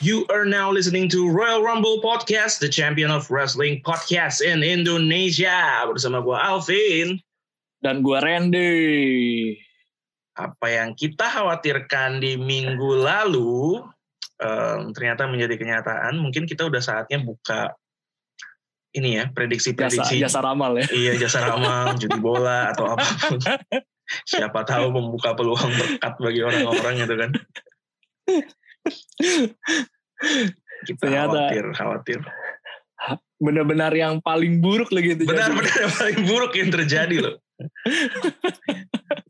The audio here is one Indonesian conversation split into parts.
You are now listening to Royal Rumble Podcast, the champion of wrestling podcast in Indonesia. Bersama gue Alvin. Dan gue Randy. Apa yang kita khawatirkan di minggu lalu, um, ternyata menjadi kenyataan. Mungkin kita udah saatnya buka ini ya, prediksi-prediksi. Jasa, jasa ramal ya. Iya, jasa ramal, judi bola, atau apa pun. Siapa tahu membuka peluang berkat bagi orang-orang gitu kan. Kita Ternyata. khawatir, khawatir. Benar-benar yang paling buruk lagi itu. Benar-benar yang paling buruk yang terjadi loh.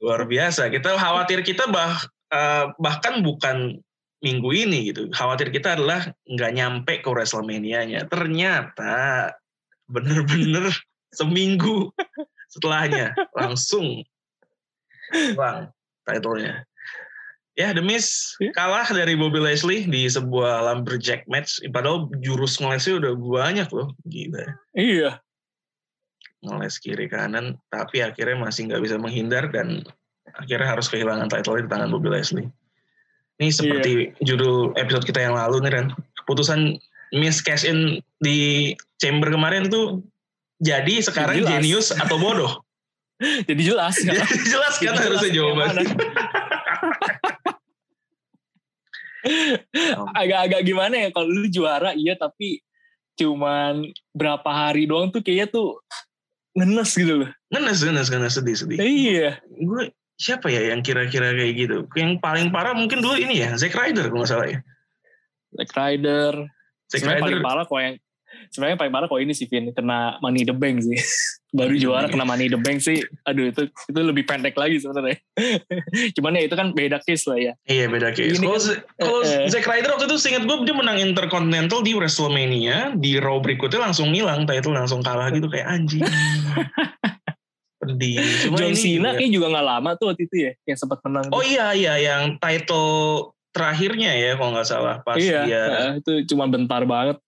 Luar biasa. Kita khawatir kita bah, eh, bahkan bukan minggu ini gitu. Khawatir kita adalah nggak nyampe ke WrestleMania-nya. Ternyata bener-bener seminggu setelahnya langsung bang title-nya. Ya, The Miz Ya. kalah dari Bobby Leslie di sebuah lumberjack match. Padahal jurus ngelesnya udah banyak loh. Gila Iya. ngeles kiri kanan tapi akhirnya masih nggak bisa menghindar dan akhirnya harus kehilangan title di tangan Bobby Leslie. Ini seperti judul episode kita yang lalu nih Ren. Keputusan Miss Cash In di Chamber kemarin tuh jadi sekarang Jelas. jenius atau bodoh. Jadi jelas. kan? Jadi jelas kan harusnya jelas jawaban. Agak-agak gimana ya kalau lu juara iya tapi cuman berapa hari doang tuh kayaknya tuh ngenes gitu loh. Ngenes, ngenes, ngenes, sedih, sedih. Iya. Gue siapa ya yang kira-kira kayak gitu? Yang paling parah mungkin dulu ini ya, Zack Ryder kalau nggak salah ya. Zack Ryder. Zack Sebenarnya paling Ryder parah kok yang sebenarnya paling parah kok ini sih Vin kena Money the Bank sih. Baru juara kena Money the Bank sih. Aduh itu itu lebih pendek lagi sebenarnya. Cuman ya itu kan beda case lah ya. Iya beda case. Kalau kan, Z- kalau eh, eh. Zack Ryder waktu itu seingat gue dia menang Intercontinental di WrestleMania di Raw berikutnya langsung ngilang title langsung kalah gitu kayak anjing. Pedih. Cuma John Cena kayak juga gak lama tuh waktu itu ya yang sempat menang. Oh tuh. iya iya yang title terakhirnya ya kalau nggak salah pas iya, dia eh, itu cuma bentar banget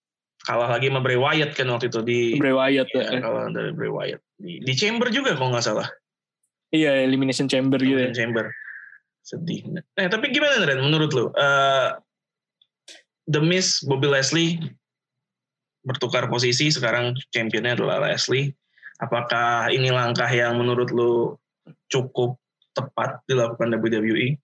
kalah lagi sama Bray Wyatt kan waktu itu di Bray Wyatt. Iya, eh. kalah dari Bray Wyatt di, di Chamber juga kalau nggak salah Iya, Elimination Chamber gitu ya. Chamber sedih. Nah tapi gimana Ren menurut lu? Eh, The Miz Bobby Leslie bertukar posisi sekarang championnya adalah Leslie. Apakah ini langkah yang menurut lu cukup tepat dilakukan WWE?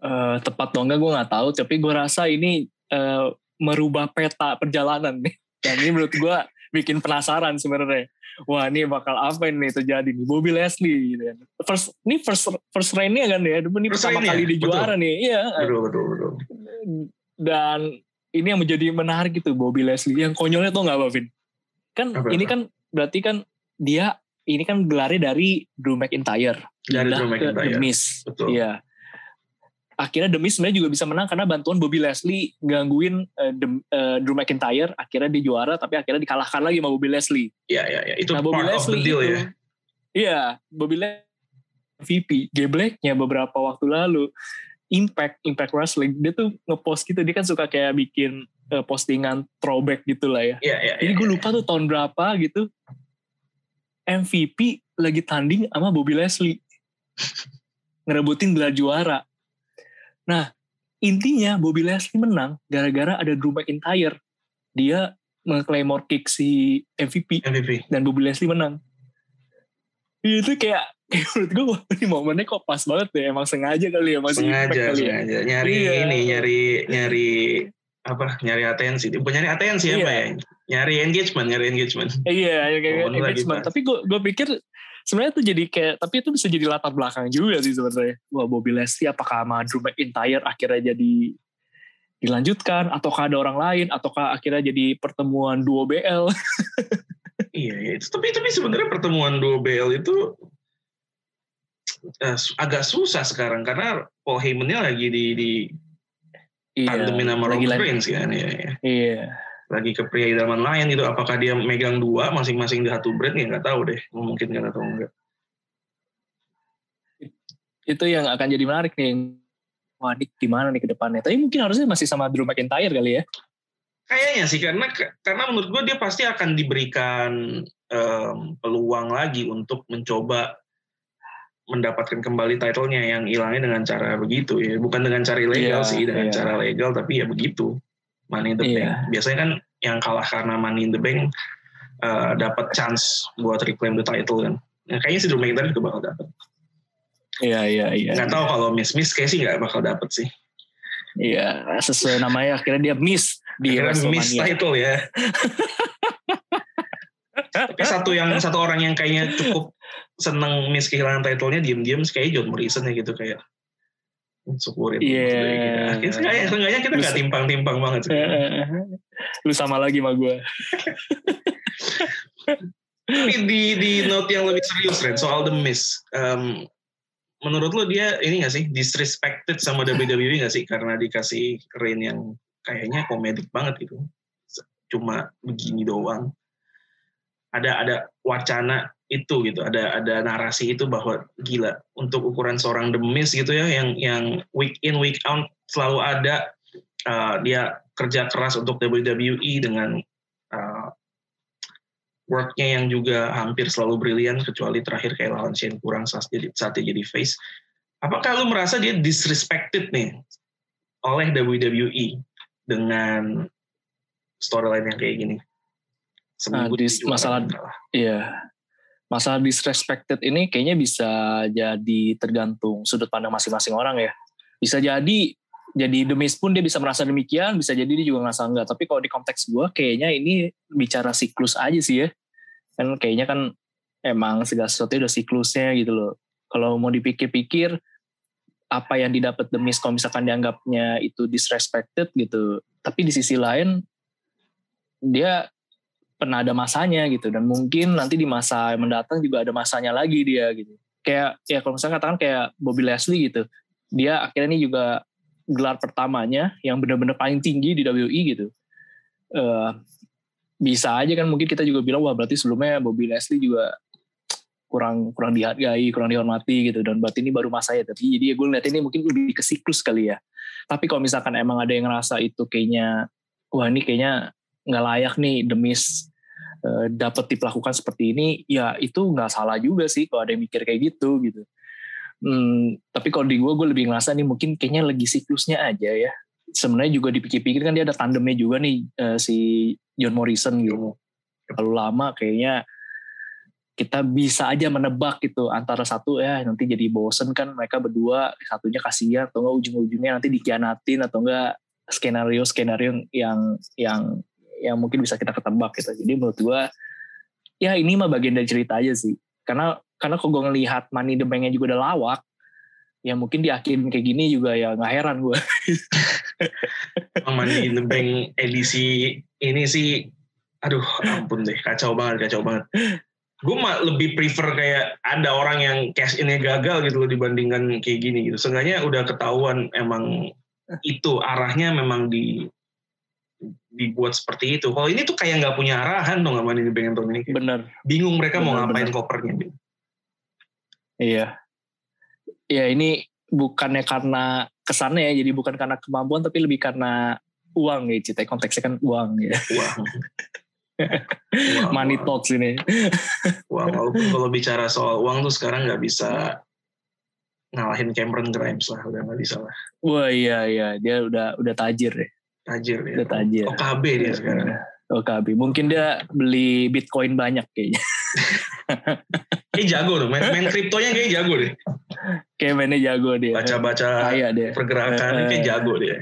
Eh, tepat atau enggak gue nggak tahu tapi gue rasa ini eh, merubah peta perjalanan nih. Dan ini menurut gue bikin penasaran sebenarnya. Wah ini bakal apa ini terjadi nih? Bobby Leslie gitu kan. First ini first first reign-nya kan ya? Ini First pertama kali di betul. juara nih iya. Betul betul betul. dan ini yang menjadi menarik gitu Bobby Leslie. Yang konyolnya tuh nggak Bavin kan Apa, ini apa? kan berarti kan dia ini kan gelarnya dari Drew McIntyre. Dari Drew McIntyre. The Miz. Betul. iya akhirnya The Miz sebenarnya juga bisa menang karena bantuan Bobby Leslie gangguin eh, Drew McIntyre. Akhirnya dia juara tapi akhirnya dikalahkan lagi sama Bobby Leslie Iya iya iya. Itu nah Bobby part of the Leslie deal itu ya. iya Bobby Leslie VP Gebleknya beberapa waktu lalu. Impact Impact Wrestling. Dia tuh ngepost gitu dia kan suka kayak bikin eh, postingan throwback gitu lah ya. Iya iya. jadi iya, gue iya. lupa tuh tahun berapa gitu. MVP lagi tanding sama Bobby Leslie ngerebutin gelar juara nah intinya Bobby Leslie menang gara-gara ada Drew McIntyre dia nge-claymore kick si MVP MVP. dan Bobby Leslie menang itu kayak kayak menurut gue wah ini momennya kok pas banget ya emang sengaja kali ya masih sengaja kali ya sengaja nyari Iya. ini nyari nyari apa nyari atensi bukan nyari atensi Iya. apa ya nyari engagement nyari engagement Iya, ya kayak lagi engagement. Tapi gue gue pikir sebenarnya tuh jadi kayak tapi itu bisa jadi latar belakang juga sih sebenarnya. Wah Bobby Leslie apakah sama Drew McIntyre akhirnya jadi dilanjutkan? Ataukah ada orang lain? Ataukah akhirnya jadi pertemuan duo BL iya iya. Itu- tapi tapi sebenarnya pertemuan dua BL itu su- agak susah sekarang. Karena Paul Heyman-nya lagi di di tandemin sama lagi Roman Reigns kan iya, iya. iya lagi ke pria idaman lain gitu. Apakah dia megang dua masing-masing di satu brand ya nggak tahu deh mungkin nggak atau enggak. Itu yang akan jadi menarik nih. Wah ini gimana nih ke depannya? Tapi mungkin harusnya masih sama Drew McIntyre kali ya. Kayaknya sih karena karena menurut gue dia pasti akan diberikan em, peluang lagi untuk mencoba mendapatkan kembali titlenya yang hilangnya dengan cara begitu ya. Bukan dengan cara ilegal Iya, sih dengan iya. cara legal tapi ya begitu money in the Iya. bank. Biasanya kan yang kalah karena money in the bank eh, dapat chance buat reclaim the title kan. Nah, kayaknya si Drew McIntyre juga bakal dapat Iya iya iya. nggak tahu kalau miss miss kayak sih nggak bakal dapat sih. Iya sesuai namanya akhirnya dia miss di Akhirnya miss title ya. Tapi satu yang satu orang yang kayaknya cukup seneng miss kehilangan titlenya diem-diem kayak John Morrison ya gitu kayak syukurin Iya. Akhirnya seenggaknya, seenggaknya kita nggak timpang-timpang banget sih. Lu sama lagi sama gue. Tapi di di note yang lebih serius Ren soal The Miz, em, menurut lo dia ini nggak sih disrespected sama WWE nggak sih karena dikasih reign yang kayaknya komedik banget gitu, cuma begini doang. Ada ada wacana itu gitu, ada ada narasi itu bahwa gila untuk ukuran seorang The Miz gitu ya yang yang week in week out selalu ada uh, dia kerja keras untuk WWE dengan uh, worknya yang juga hampir selalu brilian kecuali terakhir kayak lawan Shane kurang saat jadi saat dia jadi face. Apakah lu merasa dia disrespected nih oleh WWE dengan storyline yang kayak gini? Nah, dia dis- masalah-. Iya. Masalah disrespected ini kayaknya bisa jadi tergantung sudut pandang masing-masing orang ya. Bisa jadi jadi demis pun dia bisa merasa demikian, bisa jadi dia juga ngerasa enggak. Tapi kalau di konteks gue kayaknya ini bicara siklus aja sih ya. Kan kayaknya kan emang segala sesuatu udah siklusnya gitu loh. Kalau mau dipikir-pikir apa yang didapat demis kalau misalkan dianggapnya itu disrespected gitu. Tapi di sisi lain dia pernah ada masanya gitu. Dan mungkin nanti di masa mendatang juga ada masanya lagi dia gitu. Kayak ya kalau misalnya katakan kayak Bobby Leslie gitu. Dia akhirnya ini juga gelar pertamanya yang benar-benar paling tinggi di WWE gitu. Eh, bisa aja kan mungkin kita juga bilang wah berarti sebelumnya Bobby Leslie juga kurang kurang dihargai kurang dihormati gitu. Dan berarti ini baru masanya tapi jadi gue lihat ini mungkin lebih ke siklus kali ya. Tapi kalau misalkan emang ada yang ngerasa itu kayaknya wah ini kayaknya nggak layak nih demis dapat diperlakukan seperti ini ya itu nggak salah juga sih kalau ada yang mikir kayak gitu gitu. Hmm, tapi kalau di gue gue lebih ngerasa nih mungkin kayaknya lagi siklusnya aja ya. Sebenarnya juga dipikir-pikir kan dia ada tandemnya juga nih eh, si John Morrison gitu. Terlalu lama kayaknya kita bisa aja menebak gitu antara satu ya nanti jadi bosen kan mereka berdua satunya kasihan atau enggak ujung-ujungnya nanti dikhianatin atau enggak skenario skenario yang yang yang mungkin bisa kita ketebak gitu jadi menurut gua ya ini mah bagian dari cerita aja sih karena karena kalau gue ngelihat Money the Bank-nya juga udah lawak ya mungkin diakhirin kayak gini juga ya nggak heran gue Money in the Bank edisi ini sih, aduh ampun deh, kacau banget, kacau banget. Gue mah lebih prefer kayak ada orang yang cash ini gagal gitu loh dibandingkan kayak gini gitu. Seenggaknya udah ketahuan emang itu arahnya memang di dibuat seperti itu. Kalau ini tuh kayak nggak punya arahan dong nggak Money in the Bank tahun ini. Bener Bingung mereka mau Bener, ngapain bener. kopernya. iya ya ini bukannya karena kesannya ya jadi bukan karena kemampuan tapi lebih karena uang ya cerita konteksnya kan uang ya Wah. Wah, money talks ini Wah, walaupun kalau bicara soal uang tuh sekarang nggak bisa ngalahin Cameron Grimes lah, udah nggak bisa lah. wah iya iya dia udah udah tajir ya Tajir dia. udah tajir OKB dia sekarang. OKB mungkin dia beli bitcoin banyak kayaknya Kayak jago tuh, main, main kriptonya kayak jago deh. kayak mainnya jago dia Baca-baca dia pergerakannya kayak Eh, jago dia.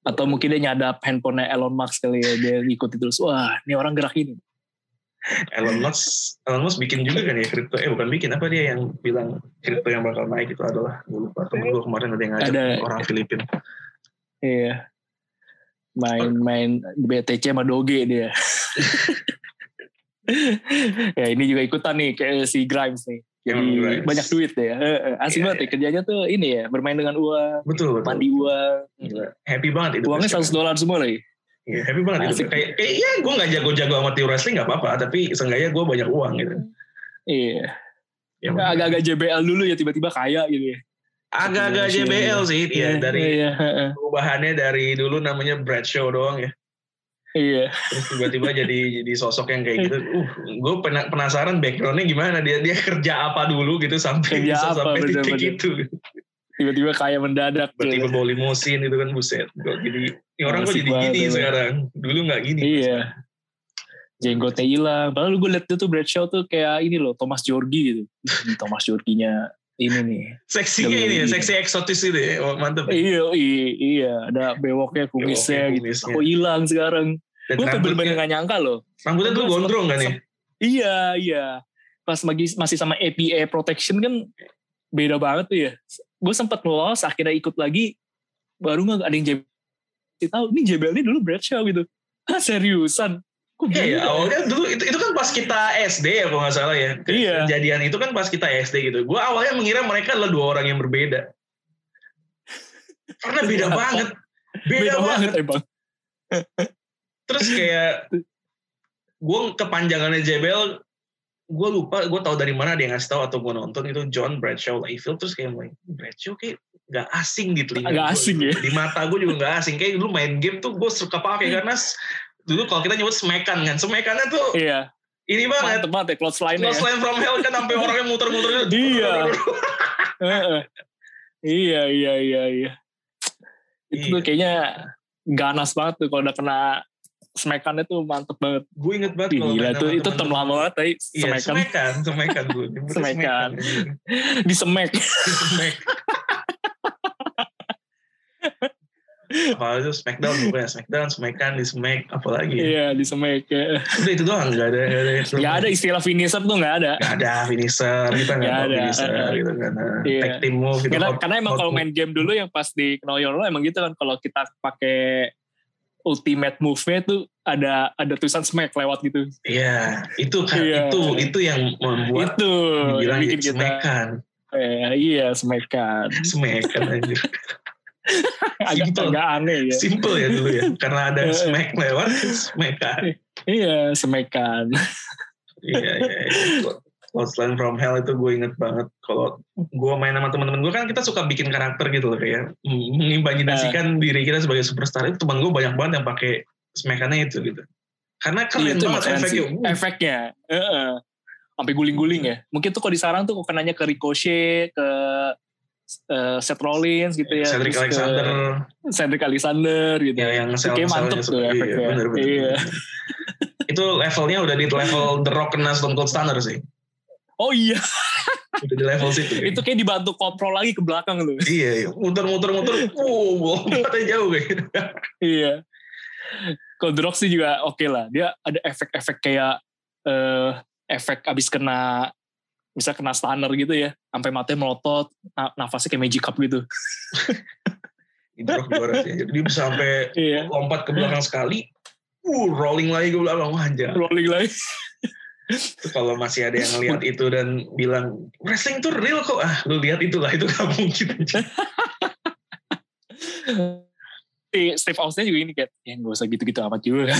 atau mungkin dia nyadap handphonenya Elon Musk kali ya dia ngikuti terus wah ini orang gerak ini Elon Musk, Elon Musk bikin juga kan ya kripto. Eh bukan bikin, apa dia yang bilang kripto yang bakal naik itu adalah, gue lupa. Temen gue kemarin ada yang ngajak Ada- orang Filipina. iya main-main di BTC sama Doge dia ya ini juga ikutan nih kayak si Grimes nih jadi Hmm, Grimes. banyak duit deh ya Eh, eh, asik Iya, banget ya kerjanya tuh ini ya bermain dengan uang Betul, betul. mandi uang Gila. Happy banget itu. uangnya 100 dolar semua lagi Iya, happy banget itu. Asik. Kayak, kayak ya gue gak jago-jago amat di wrestling gak apa-apa, tapi seenggaknya gue banyak uang gitu. iya Ya, agak-agak JBL dulu ya tiba-tiba kaya gitu ya agak-agak JBL sih, ya dari iya, heeh. perubahannya dari dulu namanya Bradshaw doang ya. Iya. terus tiba-tiba jadi jadi sosok yang kayak gitu uh gue penasaran backgroundnya gimana dia dia kerja apa dulu gitu sampai Kerja bisa apa, sampai titik bener-bener. itu Tiba-tiba kayak mendadak. tiba-tiba gitu. bawa limusin itu kan buset Gua jadi ini orang kok jadi gini emang. sekarang dulu nggak gini Iya. Jenggotnya hilang. Padahal gue liat tuh Bradshaw tuh kayak ini loh, Thomas Jorgi gitu. Thomas Jorginya ini nih. seksinya ini ya seksi eksotis itu ya Wah, mantep ya. Iya, iya. Ada bewoknya, kumisnya Bewoknya, gitu. Kok hilang sekarang? dan Gue tuh bener-bener gak nyangka loh. rambutnya tuh gondrong kan ya Iya, iya. Pas masih, masih sama APA protection kan beda banget tuh ya. Gue sempet lolos, akhirnya ikut lagi. Baru gak ada yang JBL. tahu ini JBL ini dulu Bradshaw gitu. Hah seriusan? Iya, ya, awalnya dulu itu, itu kan pas kita SD ya kalau nggak salah ya. Iya. Kejadian itu kan pas kita SD gitu. Gue awalnya mengira mereka adalah dua orang yang berbeda. Karena beda Iya. banget. Beda, Beda banget. banget emang. Terus kayak gue kepanjangannya JBL, gue lupa, gue tahu dari mana dia ngasih tahu atau gue nonton itu John Bradshaw Layfield terus kayak mulai Bradshaw kayak gak asing di telinga Nggak gua. asing ya? Di mata gue juga gak asing. Kayak dulu main game tuh gue suka pakai karena dulu kalau kita nyebut smekan kan, smekannya tuh Iya. ini banget. Mantep banget ya close line Lost Line from Hell kan sampai orangnya muter-muter gitu. Iya. iya, iya, iya, iya. Itu tuh Iya. kayaknya ganas banget tuh kalau udah kena smekannya tuh mantep banget. Gue inget banget Ih, kalau Gila main itu tem lama banget tadi Iya, semekan semekan, semekan gue. Nyebutnya Semekan. anjing. di semek. Semek. Apa itu Smackdown bukan Smackdown, Smekan, di Smack, apalagi. Iya di semek. Ya. Udah itu doang, gak ada. Gak ada, Gak ada istilah finisher tuh gak ada. Gak ada finisher, kita gak Nggak ada. finisher gitu kan. Nah, Iya. Tag team move gitu. Karena, hot- karena emang kalau main game dulu yang pas di Know Your Role emang gitu kan kalau kita pakai ultimate move-nya tuh ada ada tulisan smack lewat gitu. Iya, itu kan, Iya. itu itu yang membuat itu dibilang bikin kita Smekan. eh, iya smekan. Smekan anjir. Agak Simple. agak aneh ya. Simple ya dulu ya, karena ada smack lewat, Smekan. Iya semekan. Iya, iya. iya. Lost Line from Hell itu gue inget banget. Kalau gue main sama teman-teman gue kan kita suka bikin karakter gitu loh kayak mengimajinasikan diri kita sebagai superstar. Itu teman gue banyak banget yang pakai smekannya itu gitu. Karena keren Iya, itu banget efeknya. Efeknya. Heeh. Sampai guling-guling ya. Mungkin tuh kalau di sarang tuh kok kenanya ke Ricochet, ke eh, Seth Rollins gitu ya. Cedric terus Alexander Cedric Alexander gitu. ya yang sel Kayak mantep tuh iya, efeknya. bener, bener, Iya. itu levelnya udah di level The Rock kena Stone Cold Stunner sih. Oh iya, Udah di level situ. ya. itu kayak dibantu kontrol lagi ke belakang tuh. Iya, iya. muter-muter muter. Wow, lompatnya jauh kayak gitu. iya. Kalau The Rock sih juga oke lah. Dia ada efek-efek kayak eh efek abis kena bisa kena stunner gitu ya. Sampai matanya melotot, na- nafasnya kayak magic cup gitu. Jadi dia bisa sampai Iya. lompat ke belakang sekali, uh, rolling lagi ke belakang wah anjir. Rolling lagi. Kalau masih ada yang ngeliat itu dan bilang wrestling tuh real kok, ah lu lihat itulah itu gak mungkin. si Steve Austin juga ini kayak, ya gak usah gitu-gitu amat juga.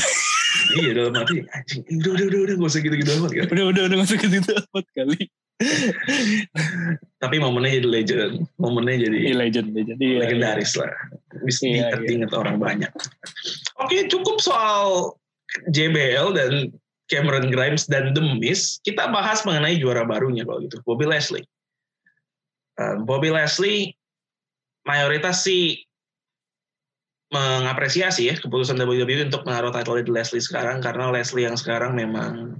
iya dalam hati, anjing udah udah udah udah gak usah gitu-gitu amat kan. udah, udah, udah gak usah gitu-gitu amat kali. Tapi momennya jadi legend, momennya jadi Iya, legend, legend. Iya, legendaris lah. Bisa Iya, diingat, iya. orang banyak. Oke cukup soal JBL dan Cameron Grimes dan The Miz. Kita bahas mengenai juara barunya kalau gitu, Bobby Leslie. Uh, Bobby Leslie mayoritas sih mengapresiasi ya keputusan WWE untuk menaruh title di Leslie sekarang karena Leslie yang sekarang memang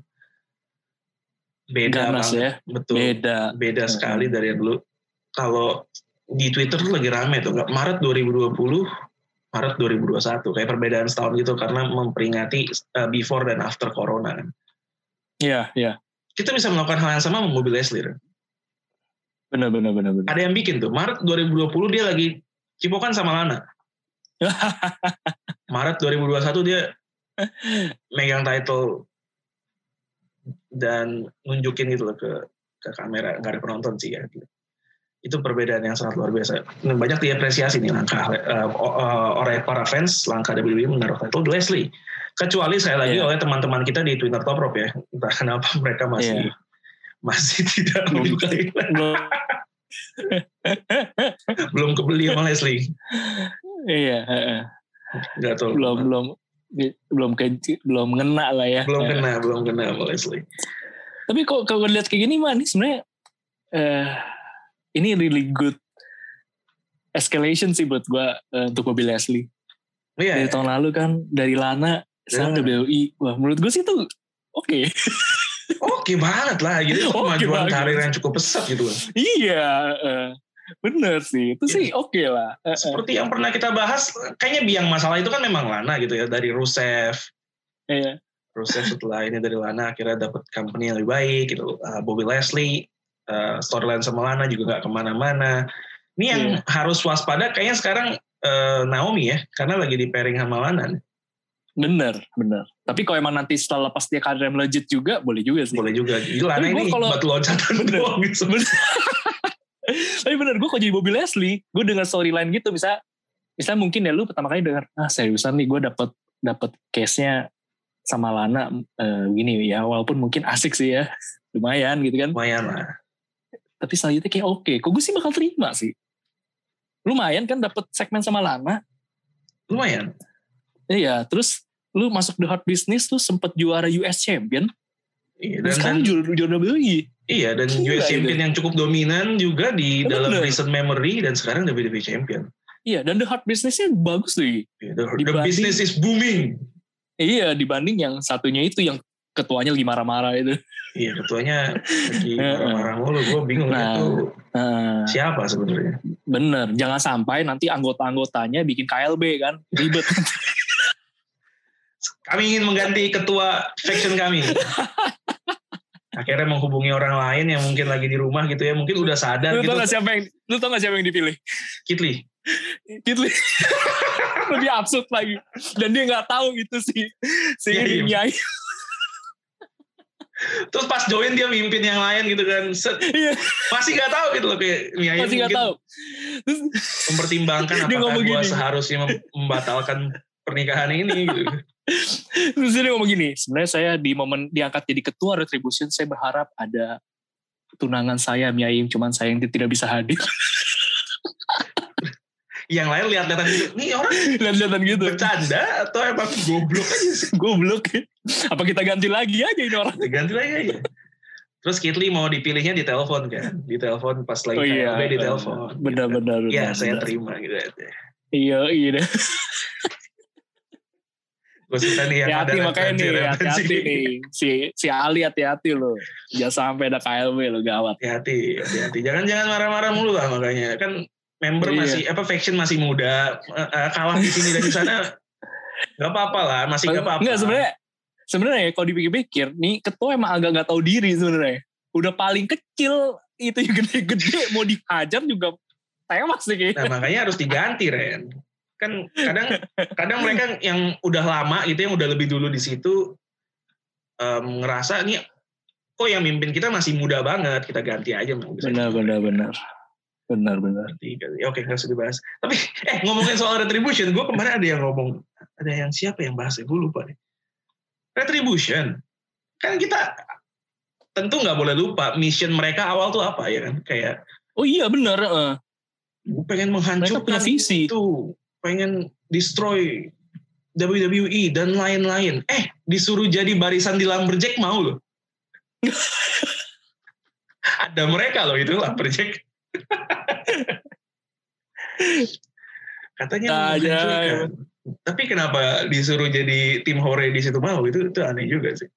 beda Ganas banget. ya, betul beda. beda Hmm. sekali dari yang dulu. Kalau di Twitter tuh lagi rame tuh, Maret 2020, Maret 2021, kayak perbedaan setahun gitu karena memperingati uh, before dan after Corona kan. Iya, iya. Kita bisa melakukan hal yang sama sama mobil Leslie. kan. Bener, bener, bener. bener. Ada yang bikin tuh, Maret 2020 dia lagi cipokan sama Lana. Maret 2021 dia megang title dan nunjukin gitu loh ke ke kamera. Nggak ada penonton sih ya itu perbedaan yang sangat luar biasa. Dan banyak diapresiasi nih langkah uh, uh, oleh para fans langkah WWE menaruh title di Leslie. Kecuali saya lagi Iya. oleh teman-teman kita di Twitter Top Rope ya. Entah kenapa mereka masih Iya. masih tidak menyukai belum, kebeli sama Leslie. Iya, nggak tahu. Belum, belum. Belum ke, belum ngena lah ya. Belum kena, belum kena Leslie. Tapi kok kalau lihat kayak gini mah, ini sebenarnya eh ini really good escalation sih buat gue uh, untuk Bobby Leslie. Iya. Dari tahun lalu kan dari Lana sekarang Iya. WWE. Wah menurut gue sih itu oke. Oke banget lah, gitu. Oke Kemajuan banget. karir yang cukup pesat gitu. iya, eh, bener sih. Itu sih oke lah. Eh, eh. Seperti yang pernah kita bahas, kayaknya biang masalah itu kan memang Lana gitu ya. Dari Rusev, Iya. Rusev setelah ini dari Lana akhirnya dapat company yang lebih baik gitu. Uh, Bobby Leslie, uh, storyline sama Lana juga nggak ke mana-mana. Ini yang Iya. harus waspada kayaknya sekarang uh, Naomi ya, karena lagi di pairing sama Lana. Bener, bener. Tapi kalau emang nanti setelah lepas dia karir melejit juga, boleh juga sih. Boleh juga. Jadi Lana ini kalau- batu loncatan Bener. doang gitu. Tapi bener, gue kok jadi Bobby Leslie, gue dengar storyline gitu, bisa, bisa mungkin ya lu pertama kali dengar, ah seriusan nih gue dapet dapet case-nya sama Lana eh, gini ya, walaupun mungkin asik sih ya, lumayan gitu kan. Lumayan lah. Tapi selanjutnya kayak oke, kok gue sih bakal terima sih. Lumayan kan dapet segmen sama Lana, Lumayan. iya. Terus lu masuk The Hot Business tuh sempet juara US Champion, Iya, dan dan, sekarang juara, juara WWE. iya, dan Gila US itu. Champion yang cukup dominan juga di Bener. dalam recent memory dan sekarang WWE Champion. Iya, dan The Hot Business-nya bagus tuh. Iya, The, business is booming. Iya, dibanding yang satunya itu yang ketuanya lagi marah-marah itu. Iya, ketuanya lagi marah-marah mulu. Gue bingung Nah. itu Nah, siapa sebenarnya. bener, jangan sampai nanti anggota-anggotanya bikin KLB kan, ribet. Kami ingin mengganti ketua faction kami. Akhirnya menghubungi orang lain yang mungkin lagi di rumah gitu ya. Mungkin udah sadar lu gitu. tau gak siapa yang, lu tau gak siapa yang dipilih? Kitli. Gitu. Lebih absurd lagi. Dan dia nggak tahu itu si si Iya, ini iya. Nyai. Terus pas join dia mimpin yang lain gitu kan. Set, Iya, masih nggak tahu gitu loh kayak Miyai masih nggak tahu. Terus, mempertimbangkan apakah gue seharusnya mem- membatalkan pernikahan ini gitu. terus dia ngomong gini, sebenarnya saya di momen diangkat jadi ketua Retribution, saya berharap ada tunangan saya Miaim, cuman saya yang tidak bisa hadir. Yang lain lihat-lihatan gitu. Nih orang Lihat-lihatan gitu. bercanda atau emang goblok aja sih. Goblok. Apa kita ganti lagi aja ini orang? Ganti lagi aja. Terus Kitli mau dipilihnya di telepon kan. Di telepon pas lagi Oh iya. Di telepon. Benar-benar. Iya benar, saya benar. terima gitu. Iya, iya suka nih yang ada Hati-hati makanya nih, hati-hati nih. Si si Ali hati-hati loh. Jangan sampai ada KLB lo gawat. Hati-hati, hati-hati. Jangan-jangan marah-marah mulu lah makanya. Kan member Iya. masih, apa, faction masih muda. Eh, eh, kalah di sini dan di sana. Gak apa-apa lah, masih gak apa-apa. Enggak sebenarnya sebenarnya ya, kalau dipikir-pikir nih ketua emang agak nggak tahu diri sebenarnya. Udah paling kecil itu gede-gede mau dihajar juga tewas sih kayaknya. Nah makanya harus diganti Ren. Kan kadang kadang mereka yang udah lama gitu yang udah lebih dulu di situ em, ngerasa nih kok yang mimpin kita masih muda banget kita ganti aja mau bisa Benar benar benar. Benar benar. oke nggak usah dibahas tapi eh ngomongin soal retribution gue kemarin ada yang ngomong ada yang siapa yang bahas ya gue lupa nih retribution kan kita tentu nggak boleh lupa mission mereka awal tuh apa ya kan kayak Oh iya benar. eh. gue pengen Mereka menghancurkan punya visi. itu pengen destroy WWE dan lain-lain eh disuruh jadi barisan di Lumberjack mau loh ada mereka loh itu Lumberjack katanya mau Ajaib. menghancurkan. tapi kenapa disuruh jadi tim hore di situ mau itu itu aneh juga sih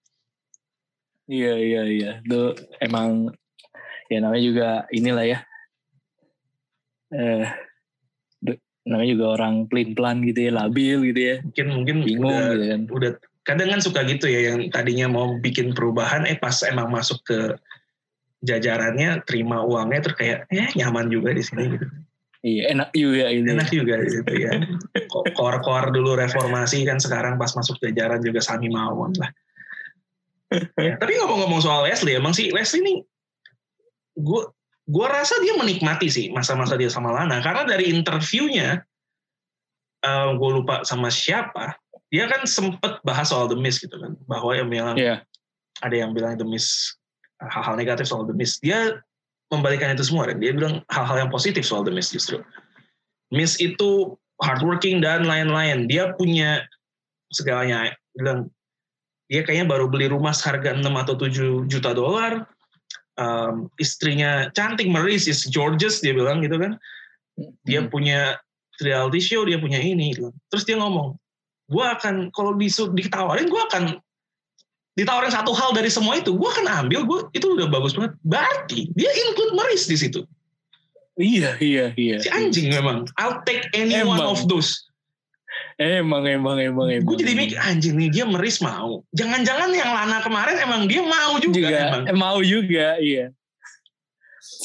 Iya iya iya. Itu emang ya namanya juga inilah ya. Eh namanya juga orang pelin-pelan gitu ya, labil gitu ya. mungkin mungkin Bingung udah gitu kan. udah kadang kan suka gitu ya yang tadinya mau bikin perubahan eh pas emang masuk ke jajarannya terima uangnya terus kayak eh nyaman juga di sini gitu Iya, enak juga ini. enak juga gitu ya kor-kor dulu reformasi kan sekarang pas masuk jajaran juga sami mawon lah Ya, tapi ngomong-ngomong soal Leslie emang sih Leslie nih gue gue rasa dia menikmati sih masa-masa dia sama Lana. Karena dari interviewnya gue lupa sama siapa dia kan sempet bahas soal The Miz gitu kan. Bahwa yang bilang Iya. ada yang bilang The Miz hal-hal negatif soal The Miz. Dia membalikan itu semua dan dia bilang hal-hal yang positif soal The Miz justru. Miz itu hardworking dan lain-lain. Dia punya segalanya. Bilang dia kayaknya baru beli rumah seharga 6 atau 7 juta dolar um, istrinya cantik Maris is gorgeous dia bilang gitu kan dia Hmm. punya reality show dia punya ini gitu. terus dia ngomong gue akan kalau disu- ditawarin gue akan ditawarin satu hal dari semua itu gue akan ambil gue itu udah bagus banget berarti dia include Maris di situ Iya, iya, iya. si anjing memang I'll take any one of those Emang, emang, emang, emang. gue jadi mikir anjing nih dia Maris mau jangan-jangan yang Lana kemarin emang dia mau juga, juga emang eh, mau juga, iya.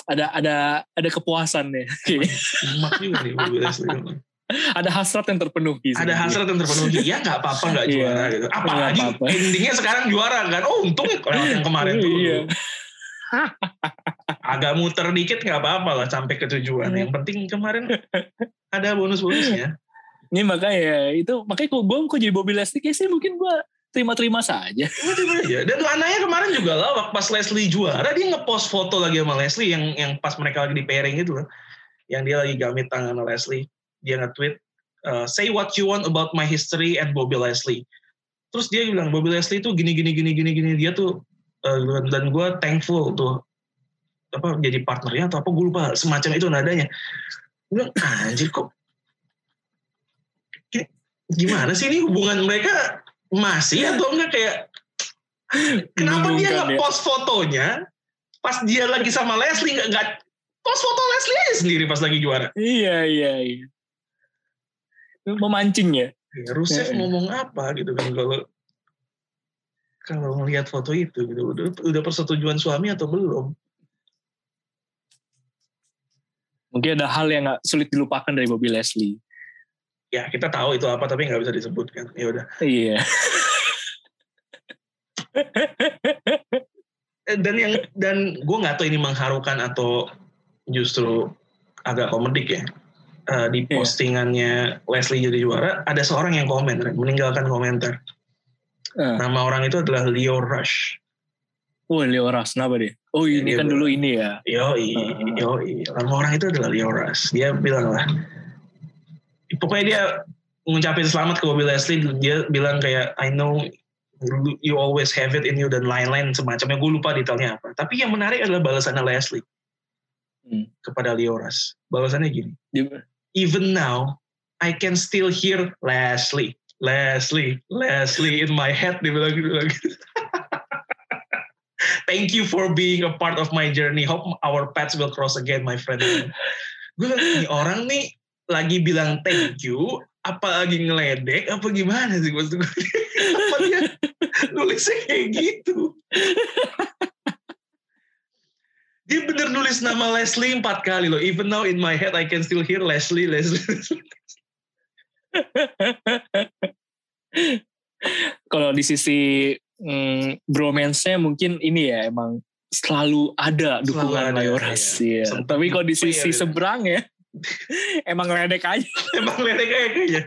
Ada ada ada kepuasan ya. Emak juga nih ada hasrat yang terpenuhi. ada sebenarnya. hasrat yang terpenuhi ya nggak apa-apa nggak Iya. juara gitu apalagi Nggak apa-apa. endingnya sekarang juara kan oh untung lewat yang kemarin tuh Iya. agak muter dikit nggak apa-apa lah sampai ke tujuan yang penting kemarin ada bonus-bonusnya Ini makanya itu makanya kok gue kok jadi Bobby Leslie? Kayak sih mungkin gue terima-terima saja. Aja. dan Lananya kemarin juga lawak pas Leslie juara dia ngepost foto lagi sama Leslie yang yang pas mereka lagi di pairing gitu loh. Yang dia lagi gamit tangan Leslie. Dia nge-tweet uh, say what you want about my history and Bobby Leslie. Terus dia bilang Bobby Leslie tuh gini gini gini gini gini. Dia tuh uh, dan gue thankful tuh. Apa jadi partnernya atau apa gue lupa semacam itu nadanya. Gue anjir kok gimana sih ini hubungan mereka masih atau enggak kayak kenapa dia Membingungkan ya. nge-post fotonya pas dia lagi sama Leslie nggak nggak post foto Leslie aja sendiri pas lagi juara Iya, iya, iya. Memancing ya. Ya, Rusev Heeh. ngomong apa gitu kan kalau kalau melihat foto itu gitu udah, udah persetujuan suami atau belum Mungkin ada hal yang nggak sulit dilupakan dari Bobby Leslie. Ya kita tahu itu apa tapi nggak bisa disebutkan ya udah Iya. Eh, dan yang dan gue nggak tahu ini mengharukan atau justru agak komedik ya Eh, di Iya. postingannya Leslie jadi juara ada seorang yang komen meninggalkan komentar Ah. nama orang itu adalah Leo Rush Oh, Leo Ras, kenapa dia? Oh, ini Dia kan bilang- dulu ini ya. Yoi, Ah. yoi. Nama orang itu adalah Leo Rush. Dia bilang lah, pokoknya dia ngucapin selamat ke Bobby Leslie. Dia bilang kayak, I know you always have it in you dan lain-lain semacamnya. Gue lupa detailnya apa. Tapi yang menarik adalah balasannya Leslie Hmm. kepada Leo Rush. Balasannya gini, Dia- even now I can still hear Leslie, Leslie, Leslie in my head. Dia bilang gitu lagi. Thank you for being a part of my journey. Hope our paths will cross again, my friend. Gue bilang, ini orang nih lagi bilang thank you, apa lagi ngeledek, apa gimana sih maksud gue? apa dia nulisnya kayak gitu? Dia bener nulis nama Leslie empat kali loh. Even now in my head I can still hear Leslie, Leslie. Leslie. Kalau di sisi mm, bromance-nya mungkin ini ya emang selalu ada Selalu dukungan ada, Mayoras. Iya. Sempet Tapi kalau di fair sisi gitu. seberang ya, emang ledek aja. Emang ledek kayak kayaknya.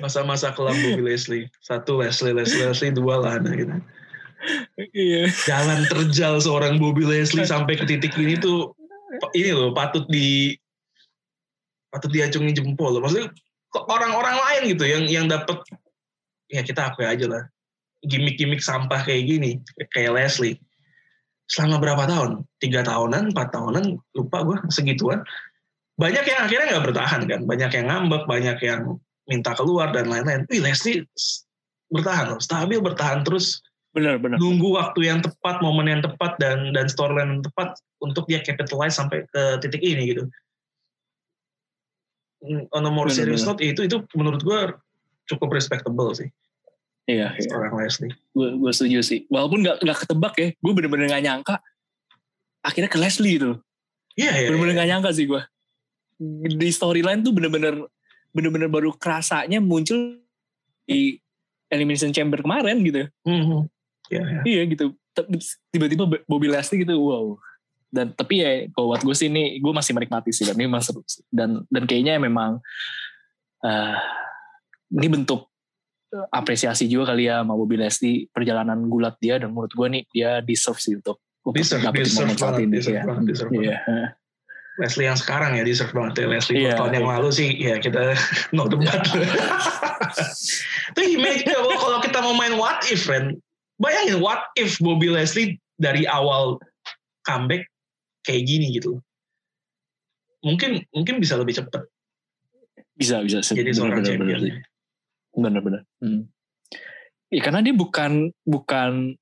Masa-masa kelam Bobby Leslie. Satu Leslie, Leslie, Leslie, dua Lana gitu. Iya. Jalan terjal seorang Bobby Leslie sampai ke titik ini tuh ini loh patut di patut diacungi jempol loh. Maksudnya kok orang-orang lain gitu yang yang dapat ya kita akui aja lah gimmick-gimmick sampah kayak gini kayak Leslie selama berapa tahun? Tiga tahunan empat tahunan lupa gue segituan. Banyak yang akhirnya nggak bertahan kan? Banyak yang ngambek banyak yang minta keluar dan lain-lain. Wih Leslie bertahan loh stabil bertahan terus. Benar, benar. nunggu waktu yang tepat, momen yang tepat dan dan storyline yang tepat untuk dia capitalize sampai ke titik ini gitu. Mm, On a more serious note itu itu menurut gue cukup respectable sih Iya, iya. seorang Leslie. Gue gue setuju sih. Walaupun nggak nggak ketebak ya, gue bener-bener nggak nyangka. Akhirnya ke Leslie itu. Iya iya. bener-bener iya. gak nyangka sih gue di storyline tuh bener-bener bener-bener baru kerasanya muncul di elimination chamber kemarin gitu Mhm. Iya iya. iya gitu tiba-tiba Bobby Leslie gitu wow dan tapi ya kalau buat gue sih ini gue masih menikmati sih dan ini memang seru sih. dan dan kayaknya memang eh ini bentuk apresiasi juga kali ya sama Bobby Leslie perjalanan gulat dia dan menurut gue nih dia deserve sih untuk Deserve, deserve momen saat banget, ini deserve ya. banget, deserve banget. Iya. Leslie yang sekarang ya deserve banget ya Leslie Iya, tahun yang iya. lalu sih ya kita no debat tapi image kalau kalau kita mau main what if friend bayangin what if Bobby Leslie dari awal comeback kayak gini gitu mungkin mungkin bisa lebih cepat Bisa bisa. jadi seorang champion bener, bener bener. Hmm. Ya, karena dia bukan bukan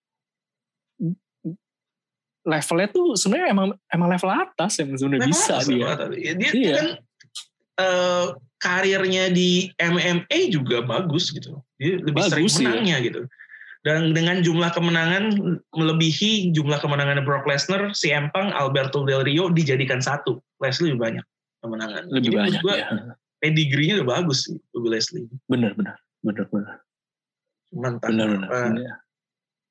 levelnya tuh sebenarnya emang emang level atas yang sebenarnya bisa atas, dia. Ya, dia Iya. kan eh, karirnya di MMA juga bagus gitu. Dia lebih Bagus, sering iya. menangnya gitu. Dan dengan jumlah kemenangan melebihi jumlah kemenangan Brock Lesnar, si Empang, Alberto Del Rio dijadikan satu. Leslie lebih banyak kemenangan. Lebih Jadi banyak gua, ya. Pedigree-nya udah bagus sih, Bobby Leslie. Bener bener bener bener Cuman entah bener bener. kenapa, Iya.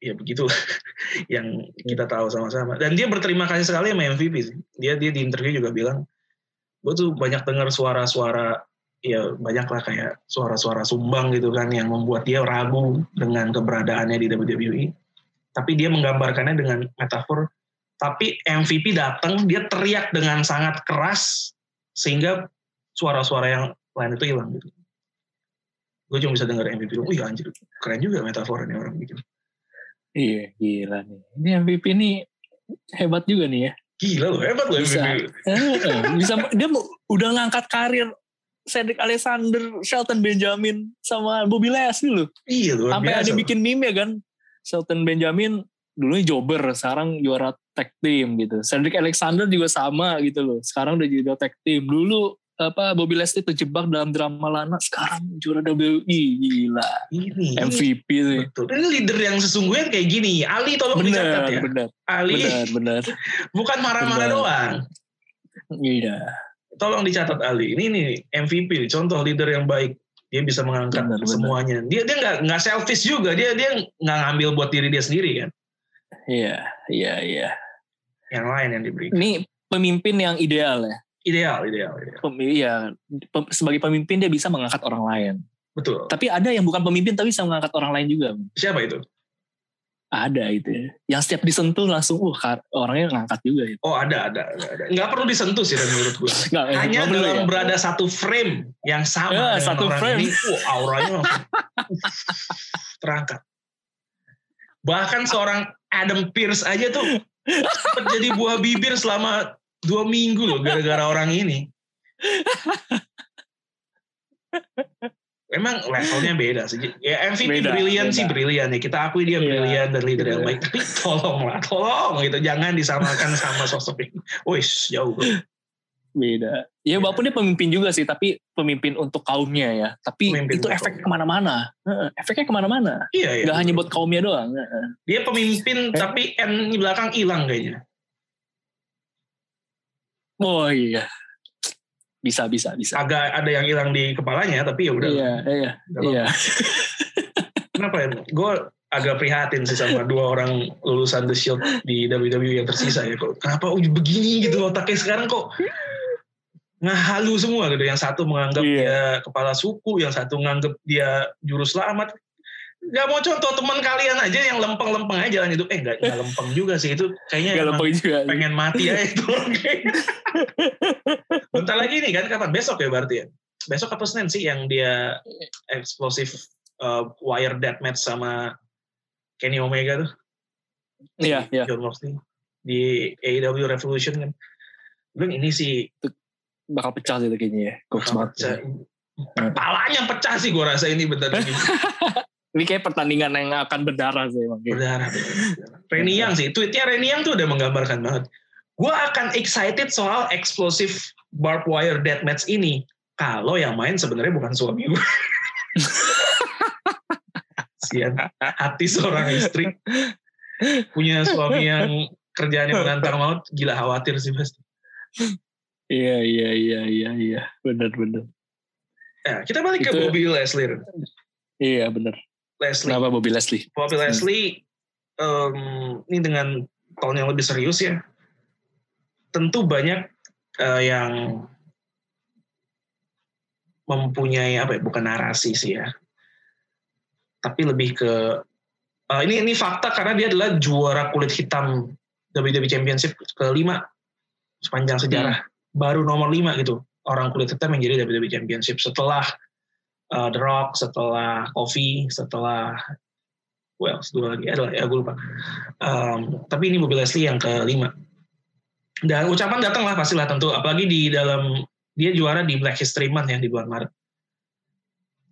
ya begitu yang kita tahu sama-sama. Dan dia berterima kasih sekali sama MVP sih. Dia dia di interview juga bilang, gue tuh banyak dengar suara-suara ya banyak lah kayak suara-suara sumbang gitu kan yang membuat dia ragu dengan keberadaannya di WWE. Tapi dia menggambarkannya dengan metafor. Tapi MVP datang dia teriak dengan sangat keras sehingga suara-suara yang lain itu hilang gitu. Gue cuma bisa dengar MVP, oh iya anjir, keren juga metafornya orang bikin. Iya gila nih. Ini MVP nih hebat juga nih ya. Gila loh, hebat loh Bisa. MVP. Eh, bisa dia udah ngangkat karir Cedric Alexander, Shelton Benjamin sama Bobby Leslie loh. Iya luar Sampai biasa. ada loh. bikin meme ya kan. Shelton Benjamin dulunya jobber, sekarang juara tag team gitu. Cedric Alexander juga sama gitu loh. Sekarang udah jadi tag team. Dulu apa Bobby Leslie terjebak dalam drama lana, sekarang juara WWE. Gila. Ini, ini MVP sih. betul. Ini leader yang sesungguhnya kayak gini. Ali tolong dicatat Bener, ya. bener, Ali bener, bener. bukan marah-marah Bener. doang. Iya, Tolong dicatat Ali. Ini nih MVP, contoh leader yang baik. Dia bisa mengangkat Bener, bener. semuanya. Dia dia nggak nggak selfish juga. Dia dia nggak ngambil buat diri dia sendiri kan. iya, iya, iya. Yang lain yang diberi. Ini pemimpin yang ideal ya. Ideal, ideal, ideal. Pem, iya, pem- sebagai pemimpin dia bisa mengangkat orang lain. Betul. Tapi ada yang bukan pemimpin tapi bisa mengangkat orang lain juga. Siapa itu? Ada itu ya. Yang setiap disentuh langsung, uh orangnya ngangkat juga itu. Oh ada, ada, ada. ada. Nggak perlu disentuh sih Dan menurut gue. Nggak, Hanya nggak dalam ya. berada satu frame yang sama Ya, dengan satu orang frame. ini, wah auranya langsung terangkat. Bahkan seorang Adam Pierce aja tuh jadi buah bibir selama dua minggu loh gara-gara orang ini. Emang levelnya beda sih. Ya MVP Beda, brilian beda. sih brilian ya. Kita akui dia Iya. brilian dan leader yang Iya. baik. Tapi tolonglah, tolong gitu. Jangan disamakan sama sosok ini. Wih, jauh. Beda. Ya walaupun dia pemimpin juga sih, tapi pemimpin untuk kaumnya ya. Tapi Pemimpin itu efek ke mana-mana. Efeknya ke mana-mana. Iya, iya. Gak hanya buat kaumnya doang. Dia pemimpin tapi N di belakang hilang kayaknya. Oh iya. Bisa, bisa, bisa. Agak ada yang hilang di kepalanya tapi ya udah. Iya, iya, iya. Kenapa ya? Gue agak prihatin sih sama dua orang lulusan The Shield di WWE yang tersisa ya. Kok kenapa oh, begini gitu otaknya sekarang kok ngahalu semua gitu. Yang satu menganggap Iya. dia kepala suku, yang satu menganggap dia juru selamat. Gak mau contoh teman kalian aja yang lempeng-lempeng aja jalan hidup. Eh gak, nggak lempeng juga sih itu kayaknya Gak lupa juga. pengen mati aja itu. Bentar lagi nih kan kapan? Besok ya berarti ya? Besok apa Senin sih yang dia eksplosif uh, wire deathmatch sama Kenny Omega tuh? Iya, iya. John Moxley di AEW Revolution kan. Bilang ini sih Bakal pecah sih kayaknya ya. Goks banget. pecah. Kepalanya pecah sih gue rasa ini bentar lagi. Ini kayak pertandingan yang akan berdarah sih emang. Berdarah. Reni Yang sih, tweetnya Reni Yang tuh udah menggambarkan banget. Gue akan excited soal eksplosif barbed wire deathmatch ini. Kalau yang main sebenarnya bukan suami gue. Sian, hati seorang istri punya suami yang kerjaannya menantang maut, gila khawatir sih pasti. Iya, iya, iya, iya, iya. Bener, bener. Nah, kita balik ke Itu- Bobby Leslie. Iya, bener. Leslie, Kenapa Bobby Leslie? Bobby Leslie em, ini dengan tone yang lebih serius ya. Tentu banyak eh, yang mempunyai apa ya? Bukan narasi sih ya. Tapi lebih ke eh, ini ini fakta karena dia adalah juara kulit hitam WWE Championship kelima sepanjang sejarah baru nomor 5 gitu orang kulit hitam yang jadi WWE Championship setelah uh, The Rock, setelah Kofi, setelah well, dua lagi adalah ya gue lupa. Um, tapi ini Bobby Leslie yang kelima. Dan ucapan datang lah pastilah tentu, apalagi di dalam dia juara di Black History Month yang di bulan Maret.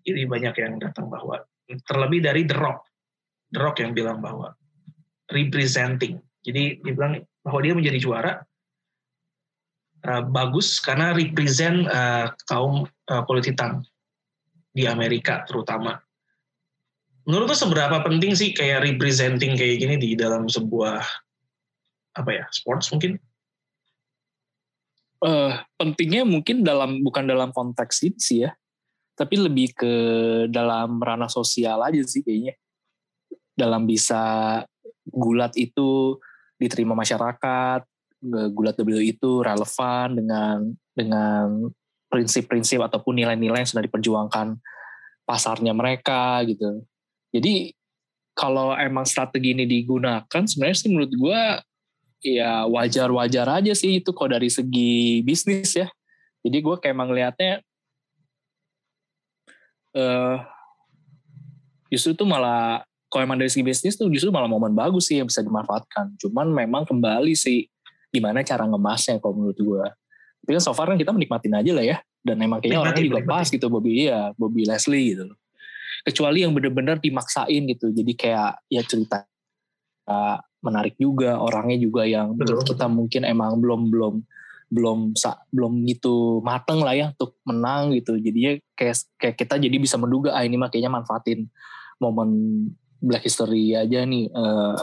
Ini banyak yang datang bahwa terlebih dari The Rock, The Rock yang bilang bahwa representing. Jadi dia bilang bahwa dia menjadi juara uh, bagus karena represent uh, kaum uh, kulit di Amerika terutama. Menurut lo seberapa penting sih kayak representing kayak gini di dalam sebuah apa ya sports mungkin? Uh, pentingnya mungkin dalam bukan dalam konteks itu sih ya, tapi lebih ke dalam ranah sosial aja sih kayaknya. Dalam bisa gulat itu diterima masyarakat, gulat W itu relevan dengan dengan prinsip-prinsip ataupun nilai-nilai yang sudah diperjuangkan pasarnya mereka gitu. Jadi kalau emang strategi ini digunakan sebenarnya sih menurut gue ya wajar-wajar aja sih itu kok dari segi bisnis ya. Jadi gue kayak emang ngeliatnya uh, justru tuh malah kalau emang dari segi bisnis tuh justru malah momen bagus sih yang bisa dimanfaatkan. Cuman memang kembali sih gimana cara ngemasnya kalau menurut gue. Tapi kan so far kan kita menikmatin aja lah ya. Dan emang kayaknya orangnya juga pas gitu Bobby ya, Bobby Leslie gitu. Kecuali yang bener-bener dimaksain gitu. Jadi kayak ya cerita uh, menarik juga, orangnya juga yang betul, kita mungkin emang belum belum belum belum gitu mateng lah ya untuk menang gitu. Jadinya kayak kayak kita jadi bisa menduga ah ini mah kayaknya manfaatin momen Black History aja nih uh,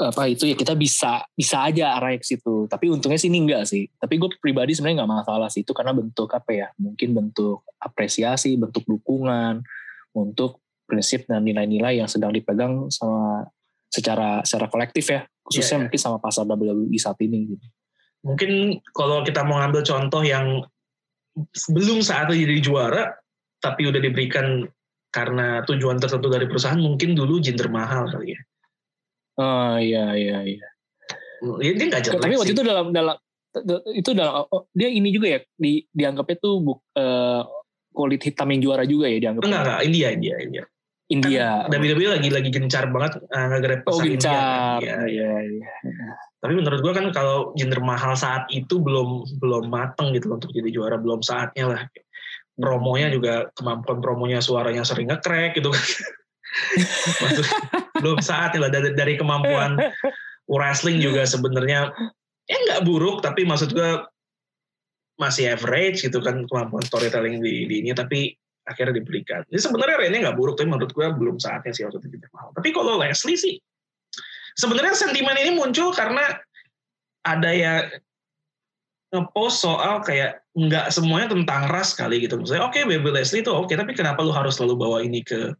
apa itu ya kita bisa bisa aja arah ke situ. Tapi untungnya sih ini enggak sih. Tapi gue pribadi sebenarnya nggak masalah sih. Itu karena bentuk apa ya? Mungkin bentuk apresiasi bentuk dukungan untuk prinsip dan nilai-nilai yang sedang dipegang sama secara secara kolektif ya. Khususnya yeah, yeah. mungkin sama pasar WWE saat ini gitu. mungkin kalau kita mau ngambil contoh yang belum saatnya jadi juara tapi udah diberikan karena tujuan tertentu dari perusahaan mungkin dulu Jinder Mahal kali ya Oh iya iya iya. Ya, dia nggak jelek Tapi waktu itu dalam dalam itu dalam oh, dia ini juga ya di dianggapnya tuh buk, uh, kulit hitam yang juara juga ya dianggap. Enggak enggak India India India. India. Kan WWE lagi lagi gencar banget uh, ngegrab pasar oh, gencar. India. Kan? Iya, iya, iya. Tapi menurut gua kan kalau Jinder Mahal saat itu belum belum mateng gitu untuk jadi juara belum saatnya lah. Promonya juga kemampuan promonya suaranya sering ngekrek gitu kan. belum saatnya lah dari, dari kemampuan wrestling juga sebenarnya ya nggak buruk tapi maksud gue masih average gitu kan kemampuan storytelling di, di ini tapi akhirnya diberikan. Jadi sebenarnya Rene nggak buruk tapi menurut gue belum saatnya sih waktu itu mahal. Tapi kalau Leslie sih sebenarnya sentimen ini muncul karena ada ya ngepost soal kayak nggak semuanya tentang ras kali gitu. Misalnya oke okay, Baby Leslie itu oke okay, tapi kenapa lu harus selalu bawa ini ke